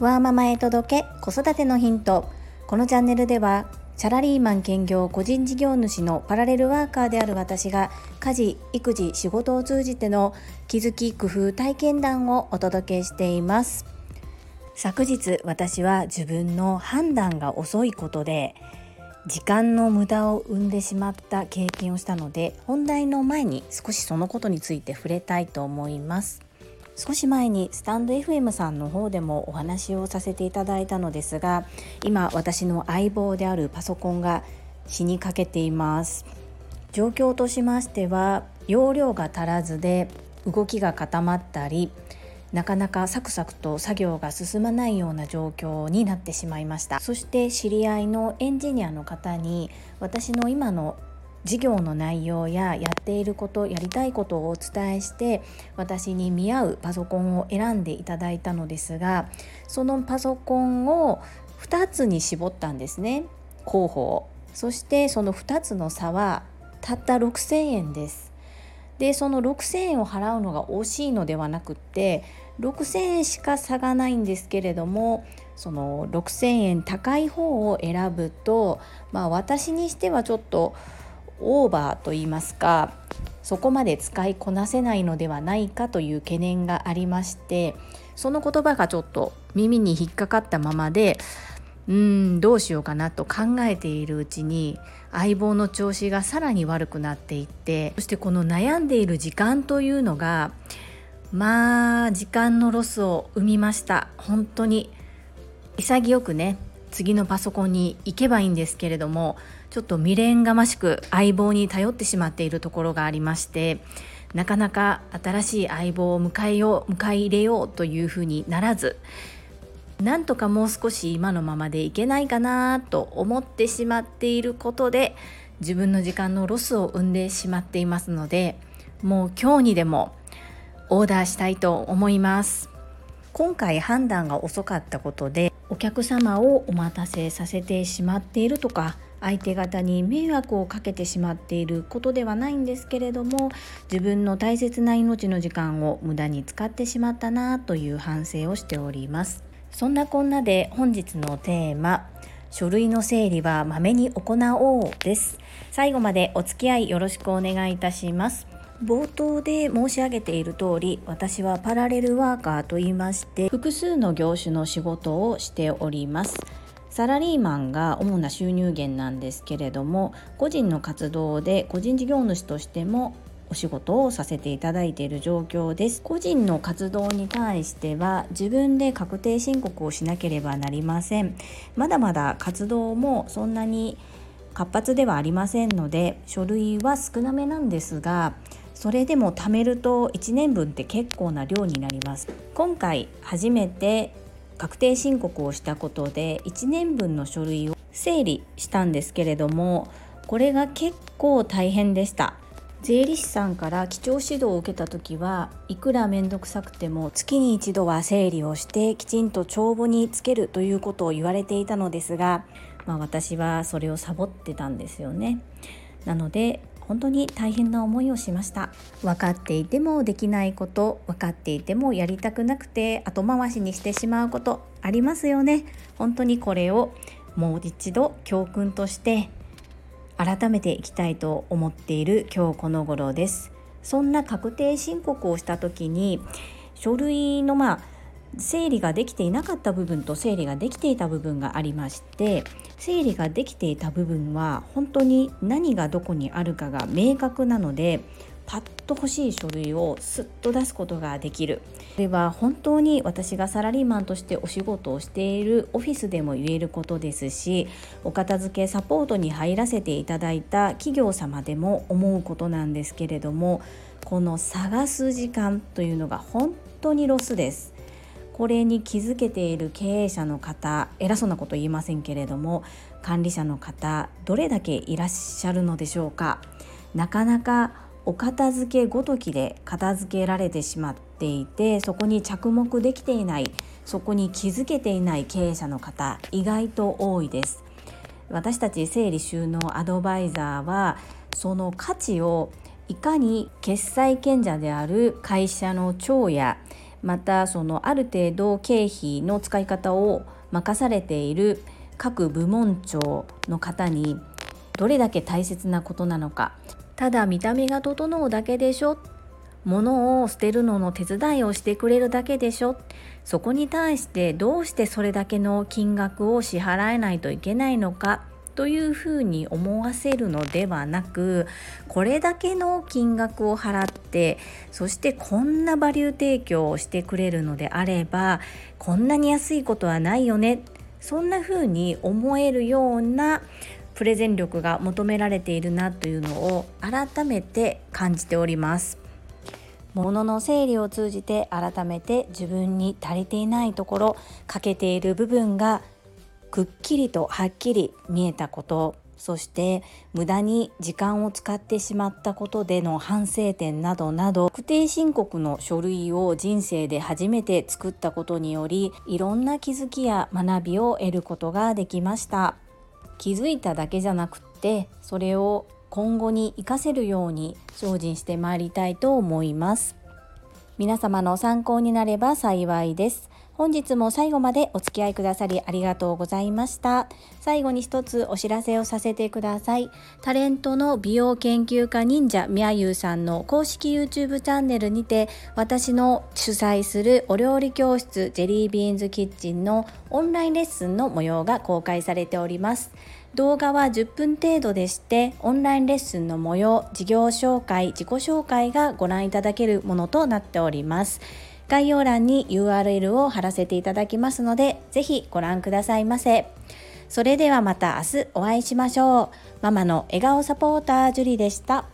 ワーママへ届け子育てのヒント。このチャンネルではサラリーマン兼業個人事業主のパラレルワーカーである私が家事育児仕事を通じての気づき工夫体験談をお届けしています。昨日私は自分の判断が遅いことで時間の無駄を生んでしまった経験をしたので本題の前に少しそのことについて触れたいと思います。少し前にスタンド FM さんの方でもお話をさせていただいたのですが今私の相棒であるパソコンが死にかけています。状況としましては容量が足らずで動きが固まったりなかなかサクサクと作業が進まないような状況になってしまいました。そして知り合いのエンジニアの方に私の今の事業の内容ややっていることやりたいことをお伝えして私に見合うパソコンを選んでいただいたのですがそのパソコンを2つに絞ったんですね候補を。そしてその2つの差はたった6000円です。でその6,000円を払うのが惜しいのではなくって6,000円しか差がないんですけれどもその6,000円高い方を選ぶとまあ私にしてはちょっとオーバーと言いますかそこまで使いこなせないのではないかという懸念がありましてその言葉がちょっと耳に引っかかったままでうんどうしようかなと考えているうちに相棒の調子がさらに悪くなっていってそしてこの悩んでいる時間というのがまあ時間のロスを生みました。本当に潔くね次のパソコンに行けばいいんですけれどもちょっと未練がましく相棒に頼ってしまっているところがありましてなかなか新しい相棒を迎えよう迎え入れようというふうにならずなんとかもう少し今のままでいけないかなと思ってしまっていることで自分の時間のロスを生んでしまっていますのでもう今日にでもオーダーしたいと思います。今回判断が遅かったことでお客様をお待たせさせてしまっているとか相手方に迷惑をかけてしまっていることではないんですけれども自分の大切な命の時間を無駄に使ってしまったなという反省をしております。そんなこんなで本日のテーマ書類の整理はまめに行おうです。最後までお付き合いよろしくお願いいたします。冒頭で申し上げている通り私はパラレルワーカーと言いまして複数の業種の仕事をしております。サラリーマンが主な収入源なんですけれども個人の活動で個人事業主としてもお仕事をさせていただいている状況です。個人の活動に対しては自分で確定申告をしなければなりません。まだまだ活動もそんなに活発ではありませんので書類は少なめなんですがそれでも貯めると1年分って結構な量になります。今回初めて確定申告をしたことで1年分の書類を整理したんですけれどもこれが結構大変でした。税理士さんから基調指導を受けた時はいくら面倒くさくても月に一度は整理をしてきちんと帳簿につけるということを言われていたのですが、まあ、私はそれをサボってたんですよね。なので本当に大変な思いをしました。分かっていてもできないこと分かっていてもやりたくなくて後回しにしてしまうことありますよね。本当にこれをもう一度教訓として改めていきたいと思っている今日この頃です。そんな確定申告をした時に書類のまあ整理ができていなかった部分と整理ができていた部分がありまして整理ができていた部分は本当に何がどこにあるかが明確なのでパッと欲しい書類をスッと出すことができる。これは本当に私がサラリーマンとしてお仕事をしているオフィスでも言えることですしお片付けサポートに入らせていただいた企業様でも思うことなんですけれどもこの探す時間というのが本当にロスです。これに気づけている経営者の方偉そうなこと言いませんけれども管理者の方どれだけいらっしゃるのでしょうか。なかなかお片付けごときで片付けられてしまっていてそこに着目できていないそこに気づけていない経営者の方意外と多いです。私たち整理収納アドバイザーはその価値をいかに決済権者である会社の長やまたそのある程度経費の使い方を任されている各部門長の方にどれだけ大切なことなのか。ただ見た目が整うだけでしょ。物を捨てるのの手伝いをしてくれるだけでしょ。そこに対してどうしてそれだけの金額を支払えないといけないのか。というふうに思わせるのではなくこれだけの金額を払ってそしてこんなバリュー提供をしてくれるのであればこんなに安いことはないよねそんなふうに思えるようなプレゼン力が求められているなというのを改めて感じております。物の整理を通じて改めて自分に足りていないところ欠けている部分がくっきりとはっきり見えたことそして無駄に時間を使ってしまったことでの反省点などなど確定申告の書類を人生で初めて作ったことによりいろんな気づきや学びを得ることができました。気づいただけじゃなくってそれを今後に活かせるように精進してまいりたいと思います。皆様の参考になれば幸いです。本日も最後までお付き合いくださりありがとうございました。最後に一つお知らせをさせてください。タレントの美容研究家忍者みやゆうさんの公式 YouTube チャンネルにて私の主催するお料理教室ジェリービーンズキッチンのオンラインレッスンの模様が公開されております。動画は10分程度でしてオンラインレッスンの模様事業紹介自己紹介がご覧いただけるものとなっております。概要欄に URL を貼らせていただきますのでぜひご覧くださいませ。それではまた明日お会いしましょう。ママの笑顔サポータージュリでした。